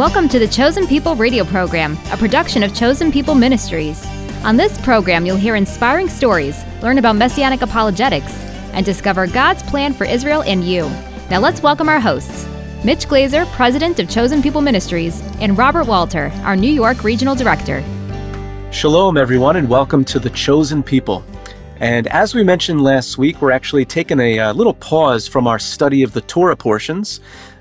Welcome to the Chosen People radio program, a production of Chosen People Ministries. On this program, you'll hear inspiring stories, learn about messianic apologetics, and discover God's plan for Israel and you. Now let's welcome our hosts Mitch Glaser, President of Chosen People Ministries, and Robert Walter, our New York Regional Director. Shalom, everyone, and welcome to the Chosen People. And as we mentioned last week, we're actually taking a, a little pause from our study of the Torah portions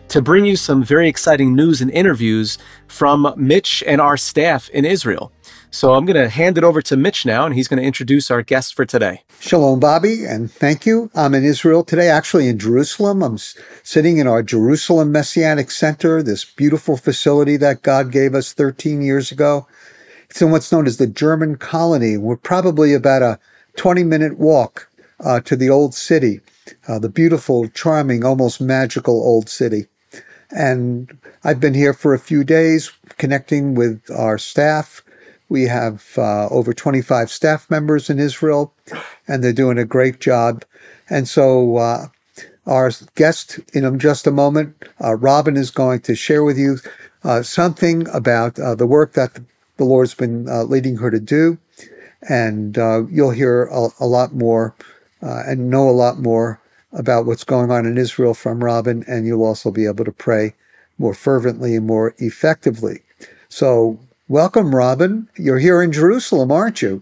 to bring you some very exciting news and interviews from Mitch and our staff in Israel. So I'm going to hand it over to Mitch now, and he's going to introduce our guest for today. Shalom, Bobby, and thank you. I'm in Israel today, actually in Jerusalem. I'm sitting in our Jerusalem Messianic Center, this beautiful facility that God gave us 13 years ago. It's in what's known as the German colony. We're probably about a 20 minute walk uh, to the old city, uh, the beautiful, charming, almost magical old city. And I've been here for a few days connecting with our staff. We have uh, over 25 staff members in Israel, and they're doing a great job. And so, uh, our guest in just a moment, uh, Robin, is going to share with you uh, something about uh, the work that the Lord's been uh, leading her to do. And you'll hear a, a lot more and know a lot more about what's going on in Israel from Robin, and you'll also be able to pray more fervently and more effectively. So, welcome, Robin. You're here in Jerusalem, aren't you?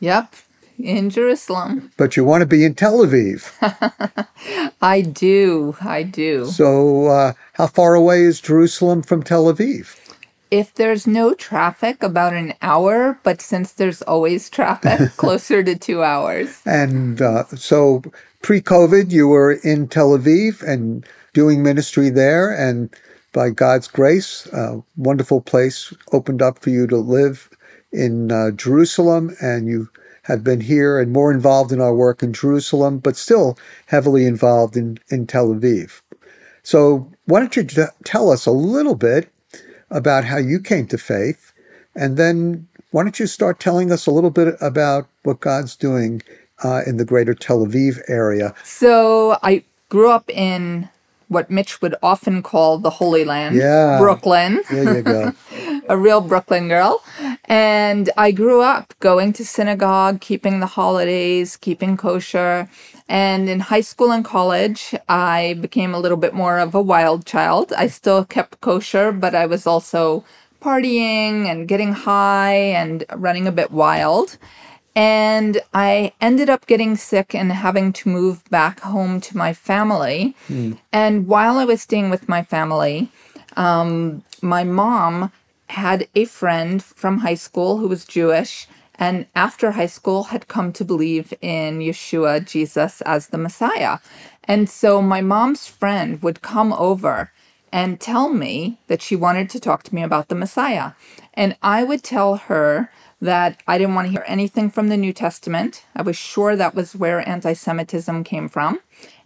Yep, in Jerusalem. But you want to be in Tel Aviv. I do. I do. So, uh, how far away is Jerusalem from Tel Aviv? If there's no traffic, about an hour, but since there's always traffic, closer to two hours. And uh, so, pre COVID, you were in Tel Aviv and doing ministry there. And by God's grace, a wonderful place opened up for you to live in uh, Jerusalem. And you have been here and more involved in our work in Jerusalem, but still heavily involved in, in Tel Aviv. So, why don't you tell us a little bit about how you came to faith? And then, why don't you start telling us a little bit about what God's doing uh, in the greater Tel Aviv area? So I grew up in what Mitch would often call the Holy Land, Yeah. Brooklyn. There you go. a real Brooklyn girl. And I grew up going to synagogue, keeping the holidays, keeping kosher. And in high school and college, I became a little bit more of a wild child. I still kept kosher, but I was also partying and getting high and running a bit wild. And I ended up getting sick and having to move back home to my family. And while I was staying with my family, um, my mom had a friend from high school who was Jewish, and after high school had come to believe in Yeshua, Jesus, as the Messiah. And so my mom's friend would come over and tell me that she wanted to talk to me about the Messiah. And I would tell her that I didn't want to hear anything from the New Testament. I was sure that was where anti Semitism came from.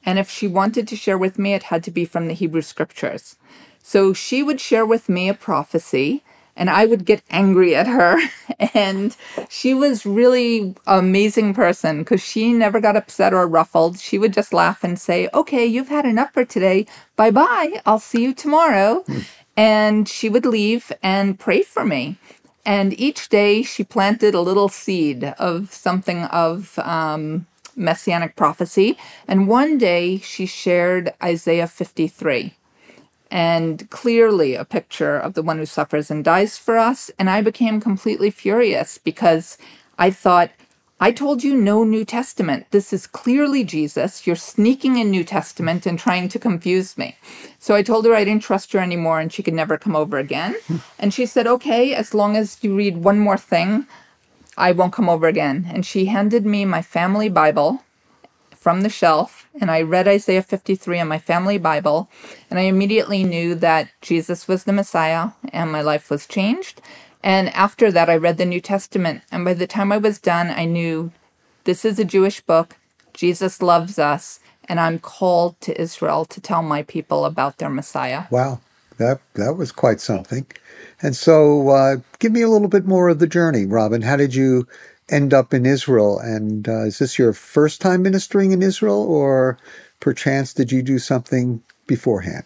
And if she wanted to share with me, it had to be from the Hebrew scriptures. So she would share with me a prophecy, and I would get angry at her. And she was really amazing person because she never got upset or ruffled. She would just laugh and say, "Okay, you've had enough for today. Bye bye. I'll see you tomorrow." Hmm. And she would leave and pray for me. And each day she planted a little seed of something of um, messianic prophecy. And one day she shared Isaiah 53 and clearly a picture of the one who suffers and dies for us. And I became completely furious because I thought, I told you no New Testament. This is clearly Jesus. You're sneaking in New Testament and trying to confuse me. So I told her I didn't trust her anymore and she could never come over again. and she said, okay, as long as you read one more thing, I won't come over again. And she handed me my family Bible from the shelf and I read Isaiah 53 in my family Bible and I immediately knew that Jesus was the Messiah and my life was changed. And after that I read the New Testament and by the time I was done I knew this is a Jewish book. Jesus loves us and I'm called to Israel to tell my people about their Messiah. Wow, that that was quite something. And so, uh, give me a little bit more of the journey, Robin. How did you end up in Israel? And uh, is this your first time ministering in Israel, or perchance did you do something beforehand?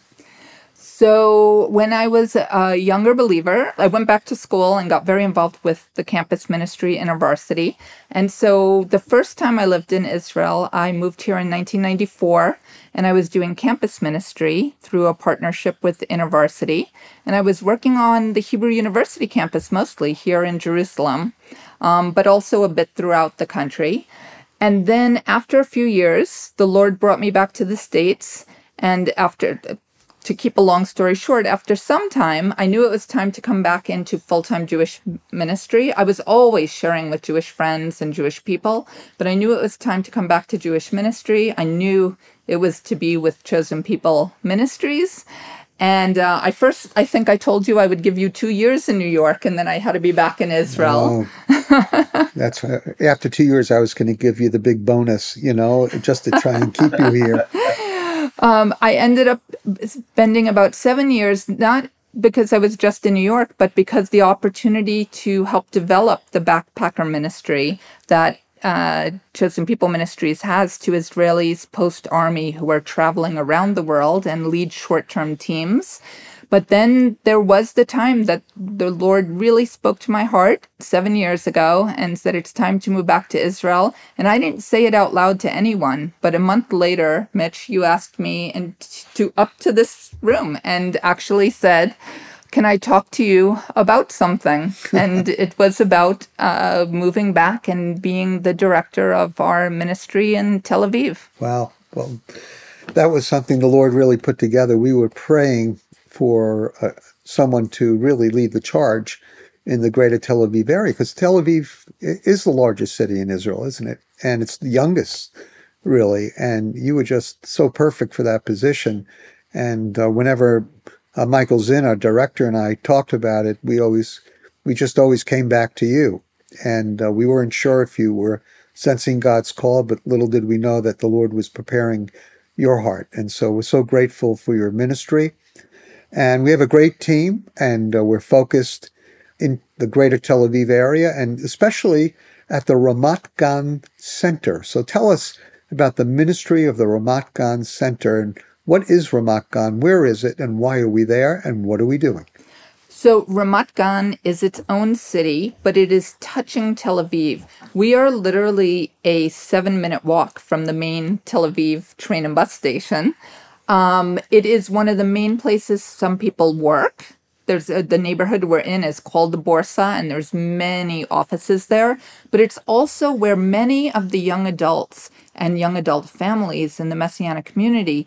So, when I was a younger believer, I went back to school and got very involved with the campus ministry in InterVarsity. And so, the first time I lived in Israel, I moved here in 1994 and I was doing campus ministry through a partnership with InterVarsity. And I was working on the Hebrew University campus mostly here in Jerusalem, um, but also a bit throughout the country. And then, after a few years, the Lord brought me back to the States. And after to keep a long story short, after some time, I knew it was time to come back into full time Jewish ministry. I was always sharing with Jewish friends and Jewish people, but I knew it was time to come back to Jewish ministry. I knew it was to be with Chosen People Ministries. And uh, I first, I think I told you I would give you two years in New York, and then I had to be back in Israel. Oh, that's after two years, I was going to give you the big bonus, you know, just to try and keep you here. Um, I ended up spending about seven years, not because I was just in New York, but because the opportunity to help develop the backpacker ministry that uh, Chosen People Ministries has to Israelis post army who are traveling around the world and lead short term teams. But then there was the time that the Lord really spoke to my heart seven years ago and said, It's time to move back to Israel. And I didn't say it out loud to anyone. But a month later, Mitch, you asked me and to up to this room and actually said, can I talk to you about something? And it was about uh, moving back and being the director of our ministry in Tel Aviv. Wow. Well, that was something the Lord really put together. We were praying for uh, someone to really lead the charge in the greater Tel Aviv area because Tel Aviv is the largest city in Israel, isn't it? And it's the youngest, really. And you were just so perfect for that position. And uh, whenever uh, Michael Zinn, our director, and I talked about it, we always, we just always came back to you. And uh, we weren't sure if you were sensing God's call, but little did we know that the Lord was preparing your heart. And so we're so grateful for your ministry and we have a great team, and uh, we're focused in the greater Tel Aviv area, and especially at the Ramat Gan Center. So tell us about the ministry of the Ramat Gan Center and what is Ramat Gan, where is it, and why are we there, and what are we doing? So Ramat Gan is its own city, but it is touching Tel Aviv. We are literally a seven minute walk from the main Tel Aviv train and bus station. Um, it is one of the main places some people work. There's a, the neighborhood we're in is called the Borsa, and there's many offices there. But it's also where many of the young adults and young adult families in the Messianic community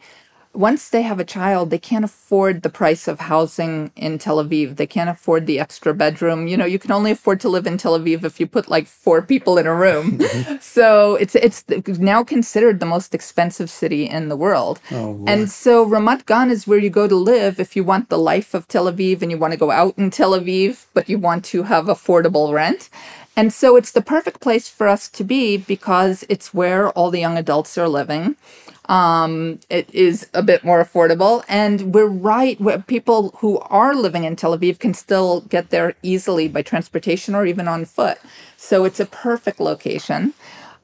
once they have a child, they can't afford the price of housing in Tel Aviv. They can't afford the extra bedroom. You know, you can only afford to live in Tel Aviv if you put like four people in a room. Mm-hmm. so it's it's now considered the most expensive city in the world. Oh, and so Ramat Gan is where you go to live if you want the life of Tel Aviv and you want to go out in Tel Aviv, but you want to have affordable rent. And so it's the perfect place for us to be because it's where all the young adults are living. Um, it is a bit more affordable, and we're right where people who are living in Tel Aviv can still get there easily by transportation or even on foot. So it's a perfect location.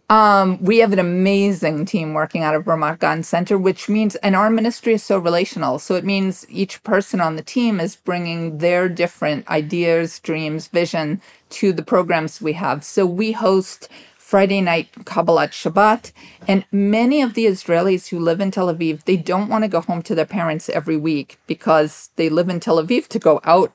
Um, we have an amazing team working out of Ramat Gan Center, which means, and our ministry is so relational. So it means each person on the team is bringing their different ideas, dreams, vision to the programs we have. So we host Friday night Kabbalat Shabbat. And many of the Israelis who live in Tel Aviv, they don't want to go home to their parents every week because they live in Tel Aviv to go out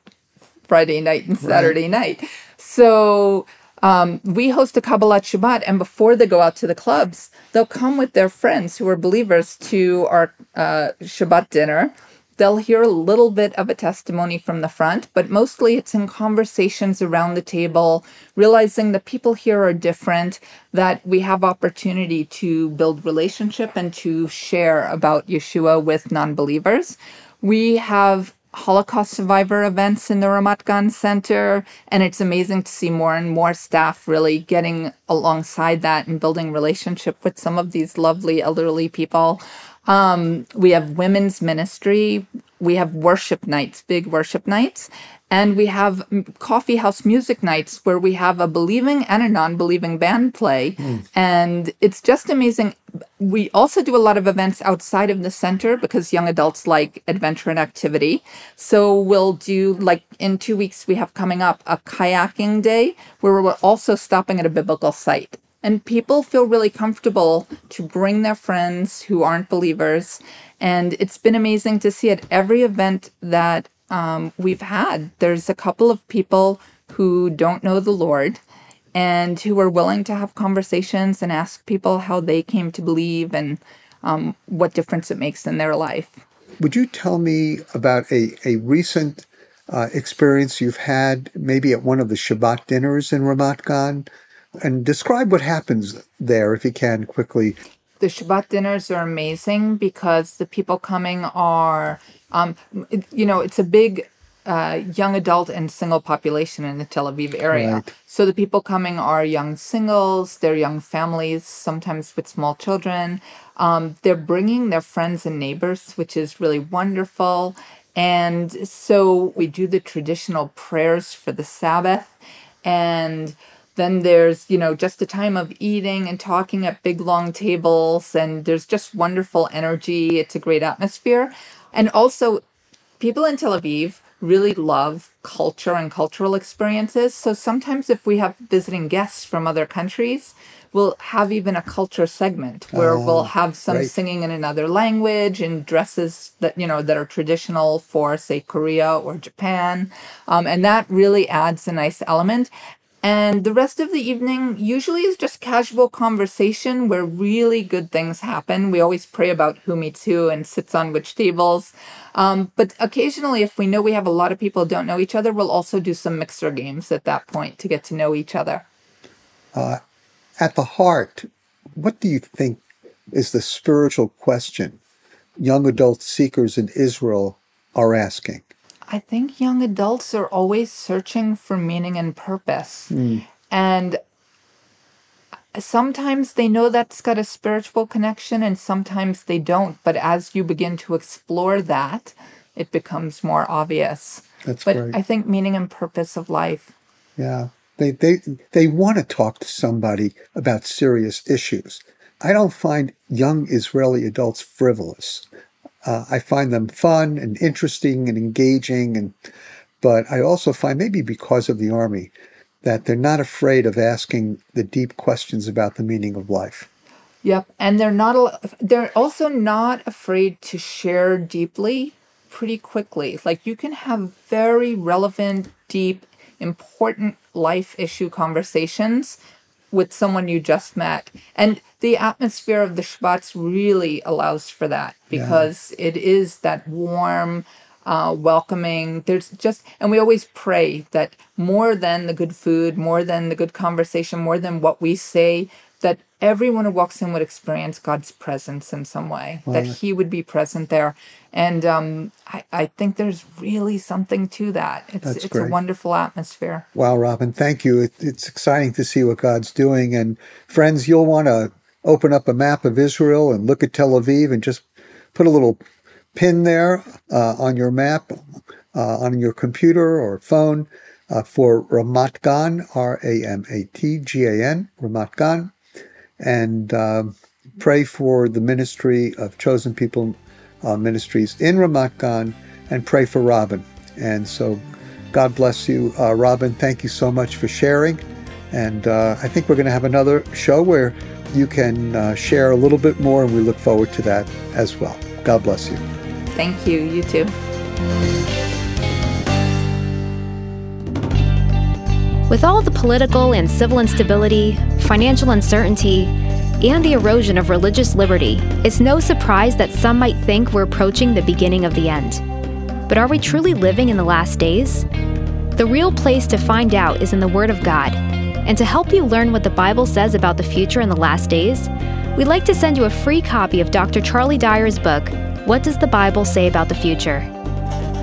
Friday night and Saturday right. night. So um, we host a Kabbalat Shabbat, and before they go out to the clubs, they'll come with their friends who are believers to our uh, Shabbat dinner They'll hear a little bit of a testimony from the front, but mostly it's in conversations around the table, realizing that people here are different, that we have opportunity to build relationship and to share about Yeshua with non-believers. We have Holocaust survivor events in the Ramat Gan Center, and it's amazing to see more and more staff really getting alongside that and building relationship with some of these lovely elderly people. Um, we have women's ministry. We have worship nights, big worship nights. And we have coffee house music nights where we have a believing and a non believing band play. Mm. And it's just amazing. We also do a lot of events outside of the center because young adults like adventure and activity. So we'll do, like in two weeks, we have coming up a kayaking day where we're also stopping at a biblical site. And people feel really comfortable to bring their friends who aren't believers. And it's been amazing to see at every event that um, we've had. There's a couple of people who don't know the Lord and who are willing to have conversations and ask people how they came to believe and um, what difference it makes in their life. Would you tell me about a, a recent uh, experience you've had, maybe at one of the Shabbat dinners in Ramat Gan? And describe what happens there, if you can, quickly. The Shabbat dinners are amazing because the people coming are um, it, you know, it's a big uh, young adult and single population in the Tel Aviv area. Right. So the people coming are young singles, they're young families, sometimes with small children. Um, they're bringing their friends and neighbors, which is really wonderful. And so we do the traditional prayers for the Sabbath. And then there's, you know, just a time of eating and talking at big long tables. And there's just wonderful energy. It's a great atmosphere. And also, people in Tel Aviv really love culture and cultural experiences. So sometimes, if we have visiting guests from other countries, we'll have even a culture segment where oh, we'll have some right. singing in another language and dresses that you know that are traditional for say korea or japan um, and that really adds a nice element and the rest of the evening usually is just casual conversation where really good things happen. We always pray about who meets who and sits on which tables. Um, but occasionally, if we know we have a lot of people don't know each other, we'll also do some mixer games at that point to get to know each other. Uh, at the heart, what do you think is the spiritual question young adult seekers in Israel are asking? I think young adults are always searching for meaning and purpose. Mm. And sometimes they know that's got a spiritual connection and sometimes they don't. But as you begin to explore that, it becomes more obvious. That's but great. I think meaning and purpose of life. Yeah. They, they, they want to talk to somebody about serious issues. I don't find young Israeli adults frivolous. Uh, I find them fun and interesting and engaging, and but I also find maybe because of the army that they're not afraid of asking the deep questions about the meaning of life. Yep, and they're not. They're also not afraid to share deeply, pretty quickly. Like you can have very relevant, deep, important life issue conversations with someone you just met. And the atmosphere of the Shabbats really allows for that because yeah. it is that warm, uh, welcoming. There's just, and we always pray that more than the good food, more than the good conversation, more than what we say, everyone who walks in would experience God's presence in some way, that He would be present there. And um, I, I, think there's really something to that. It's, That's it's great. a wonderful atmosphere. Wow, Robin, thank you. It, it's exciting to see what God's doing. And friends, you'll want to open up a map of Israel and look at Tel Aviv and just put a little pin there uh, on your map, uh, on your computer or phone. Uh, for Ramat Gan, R A M A T G A N, Ramat Gan, and uh, pray for the ministry of Chosen People uh, Ministries in Ramat Gan and pray for Robin. And so, God bless you, uh, Robin. Thank you so much for sharing. And uh, I think we're going to have another show where you can uh, share a little bit more, and we look forward to that as well. God bless you. Thank you. You too. With all the political and civil instability, financial uncertainty, and the erosion of religious liberty, it's no surprise that some might think we're approaching the beginning of the end. But are we truly living in the last days? The real place to find out is in the Word of God. And to help you learn what the Bible says about the future in the last days, we'd like to send you a free copy of Dr. Charlie Dyer's book, What Does the Bible Say About the Future?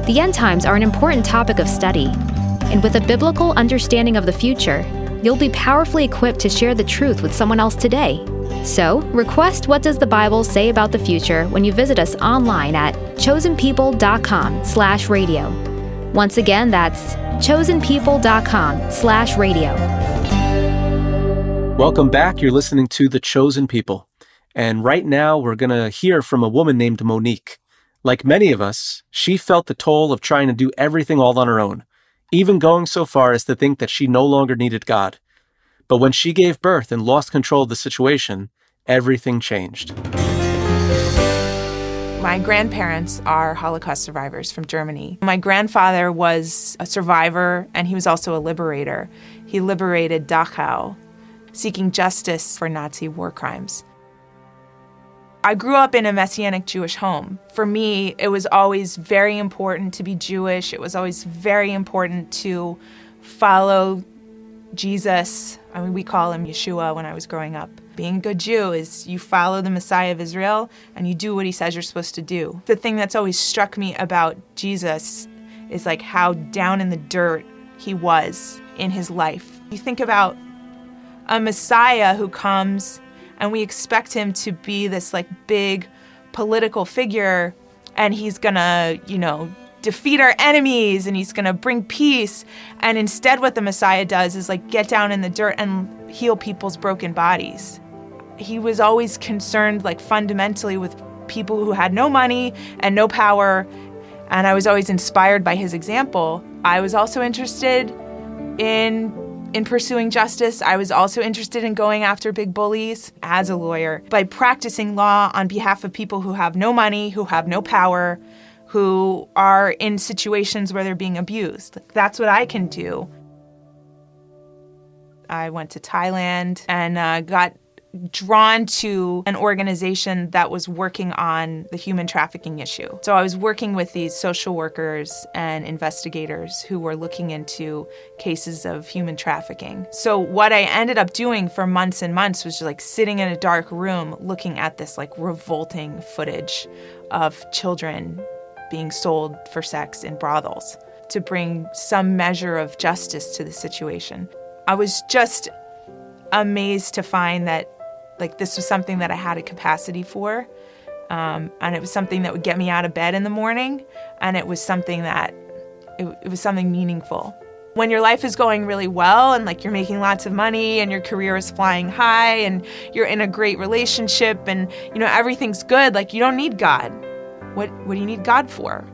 The end times are an important topic of study, and with a biblical understanding of the future, you'll be powerfully equipped to share the truth with someone else today. So, request What Does the Bible Say About the Future when you visit us online at chosenpeople.com slash radio. Once again, that's chosenpeople.com slash radio. Welcome back. You're listening to The Chosen People. And right now, we're going to hear from a woman named Monique. Like many of us, she felt the toll of trying to do everything all on her own, even going so far as to think that she no longer needed God. But when she gave birth and lost control of the situation, everything changed. My grandparents are Holocaust survivors from Germany. My grandfather was a survivor and he was also a liberator. He liberated Dachau, seeking justice for Nazi war crimes. I grew up in a Messianic Jewish home. For me, it was always very important to be Jewish. It was always very important to follow Jesus. I mean, we call him Yeshua when I was growing up. Being a good Jew is you follow the Messiah of Israel and you do what he says you're supposed to do. The thing that's always struck me about Jesus is like how down in the dirt he was in his life. You think about a Messiah who comes and we expect him to be this like big political figure and he's gonna, you know, defeat our enemies and he's gonna bring peace. And instead, what the Messiah does is like get down in the dirt and heal people's broken bodies. He was always concerned, like fundamentally, with people who had no money and no power. And I was always inspired by his example. I was also interested in in pursuing justice. I was also interested in going after big bullies as a lawyer by practicing law on behalf of people who have no money, who have no power, who are in situations where they're being abused. That's what I can do. I went to Thailand and uh, got drawn to an organization that was working on the human trafficking issue. So I was working with these social workers and investigators who were looking into cases of human trafficking. So what I ended up doing for months and months was just like sitting in a dark room looking at this like revolting footage of children being sold for sex in brothels to bring some measure of justice to the situation. I was just amazed to find that like this was something that I had a capacity for. Um, and it was something that would get me out of bed in the morning. And it was something that, it, it was something meaningful. When your life is going really well and like you're making lots of money and your career is flying high and you're in a great relationship and you know everything's good, like you don't need God. What what do you need God for?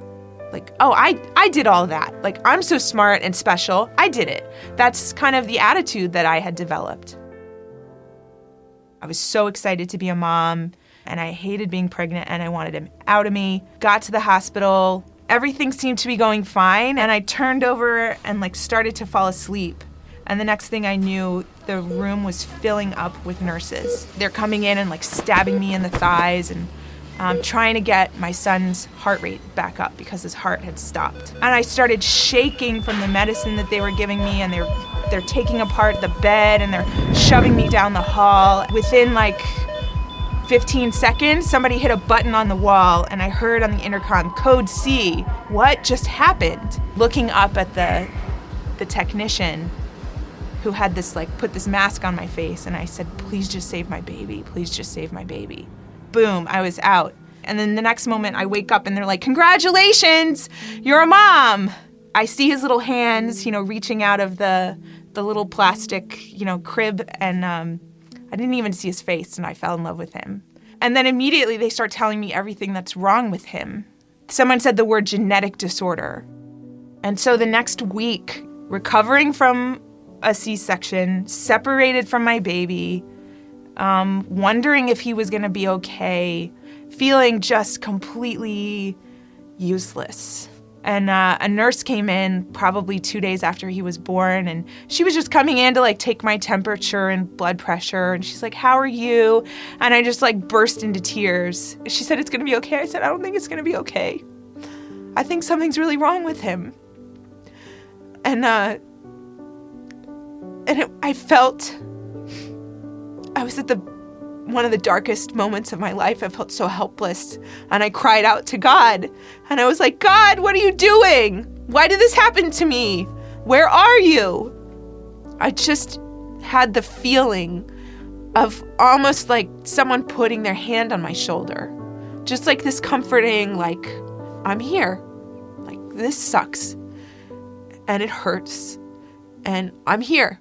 Like, oh, I I did all that. Like I'm so smart and special. I did it. That's kind of the attitude that I had developed. I was so excited to be a mom and I hated being pregnant and I wanted him out of me. Got to the hospital. Everything seemed to be going fine and I turned over and like started to fall asleep. And the next thing I knew, the room was filling up with nurses. They're coming in and like stabbing me in the thighs and um, trying to get my son's heart rate back up because his heart had stopped. And I started shaking from the medicine that they were giving me, and they're they're taking apart the bed and they're shoving me down the hall. Within like 15 seconds, somebody hit a button on the wall, and I heard on the intercom, "Code C." What just happened? Looking up at the the technician who had this like put this mask on my face, and I said, "Please just save my baby. Please just save my baby." boom, I was out. And then the next moment I wake up and they're like, Congratulations, you're a mom. I see his little hands, you know, reaching out of the the little plastic, you know, crib and um, I didn't even see his face and I fell in love with him. And then immediately they start telling me everything that's wrong with him. Someone said the word genetic disorder. And so the next week, recovering from a C section, separated from my baby, um, wondering if he was going to be okay, feeling just completely useless. And uh, a nurse came in probably two days after he was born, and she was just coming in to like take my temperature and blood pressure. And she's like, How are you? And I just like burst into tears. She said, It's gonna be okay. I said, I don't think it's gonna be okay. I think something's really wrong with him. And, uh, and it, I felt I was at the one of the darkest moments of my life. I felt so helpless and I cried out to God. And I was like, God, what are you doing? Why did this happen to me? Where are you? I just had the feeling of almost like someone putting their hand on my shoulder. Just like this comforting, like, I'm here. Like, this sucks. And it hurts. And I'm here.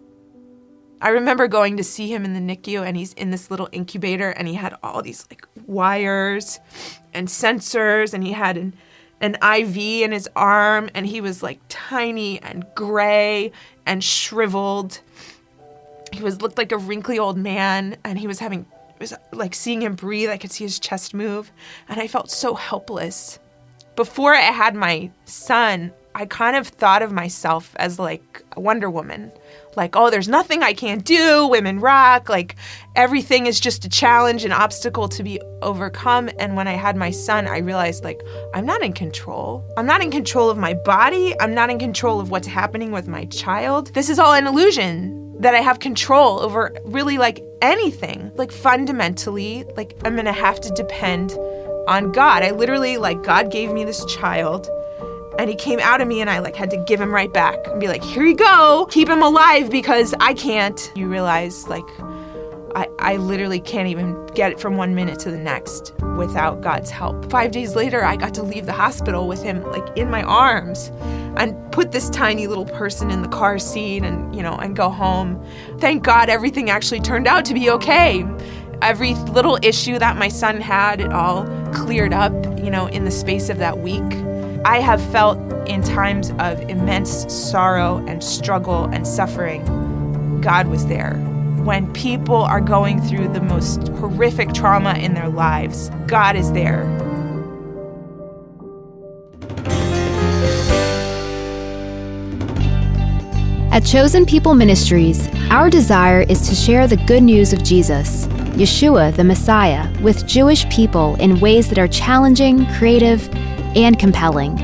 I remember going to see him in the NICU and he's in this little incubator and he had all these like wires and sensors and he had an an IV in his arm and he was like tiny and gray and shriveled. He was looked like a wrinkly old man and he was having it was like seeing him breathe i could see his chest move and i felt so helpless. Before i had my son i kind of thought of myself as like a wonder woman like oh there's nothing i can't do women rock. Like everything is just a challenge an obstacle to be overcome. And when i had my son i realized like i'm not in control. I'm not in control of my body. I'm not in control of what's happening with my child. This is all an illusion that I have control over really like anything. Like fundamentally, like I'm gonna have to depend on God. I literally like God gave me this child and he came out of me and I like had to give him right back and be like, here you go, keep him alive because I can't. You realize like I, I literally can't even get it from one minute to the next without God's help. Five days later, I got to leave the hospital with him like in my arms and put this tiny little person in the car seat and, you know, and go home. Thank God everything actually turned out to be okay. Every little issue that my son had, it all cleared up, you know, in the space of that week. I have felt in times of immense sorrow and struggle and suffering, God was there when people are going through the most horrific trauma in their lives, God is there. At Chosen People Ministries, our desire is to share the good news of Jesus, Yeshua, the Messiah, with Jewish people in ways that are challenging, creative, and compelling.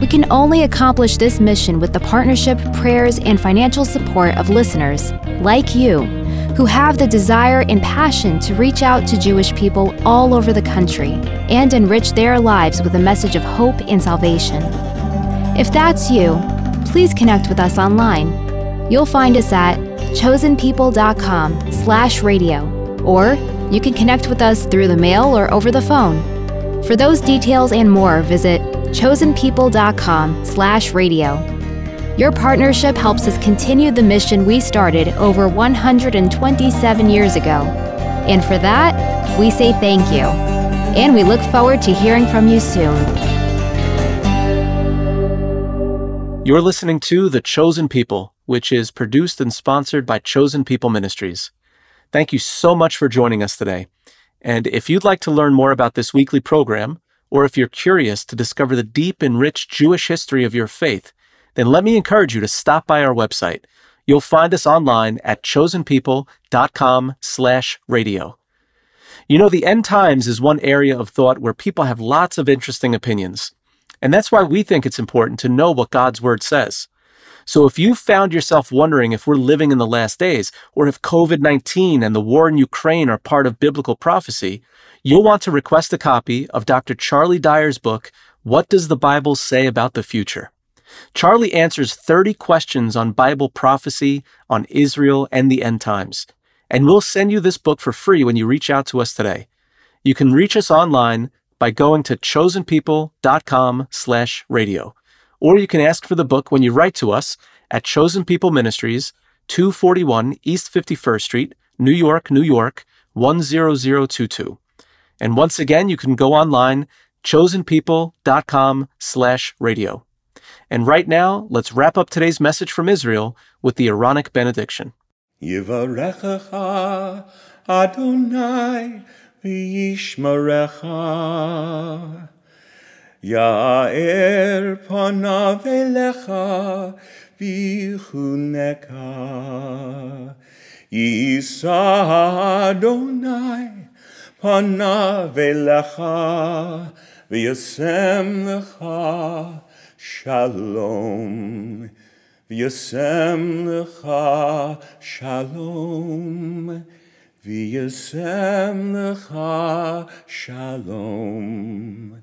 We can only accomplish this mission with the partnership, prayers, and financial support of listeners like you who have the desire and passion to reach out to Jewish people all over the country and enrich their lives with a message of hope and salvation. If that's you, please connect with us online. You'll find us at chosenpeople.com slash radio, or you can connect with us through the mail or over the phone. For those details and more, visit chosenpeople.com slash radio. Your partnership helps us continue the mission we started over 127 years ago. And for that, we say thank you. And we look forward to hearing from you soon. You're listening to The Chosen People, which is produced and sponsored by Chosen People Ministries. Thank you so much for joining us today. And if you'd like to learn more about this weekly program, or if you're curious to discover the deep and rich Jewish history of your faith, then let me encourage you to stop by our website. You'll find us online at chosenpeople.com slash radio. You know, the end times is one area of thought where people have lots of interesting opinions. And that's why we think it's important to know what God's word says. So if you found yourself wondering if we're living in the last days, or if COVID 19 and the war in Ukraine are part of biblical prophecy, you'll want to request a copy of Dr. Charlie Dyer's book, What Does the Bible Say About the Future? Charlie answers 30 questions on Bible prophecy, on Israel, and the end times. And we'll send you this book for free when you reach out to us today. You can reach us online by going to chosenpeople.com slash radio. Or you can ask for the book when you write to us at Chosen People Ministries, 241 East 51st Street, New York, New York, 10022. And once again, you can go online, chosenpeople.com slash radio. And right now, let's wrap up today's message from Israel with the Aaronic benediction. Adonai Ya'er panav elecha v'chuneka Yisa Adonai panav elecha v'yasem lecha Shalom. V'yasem lecha shalom. V'yasem lecha shalom.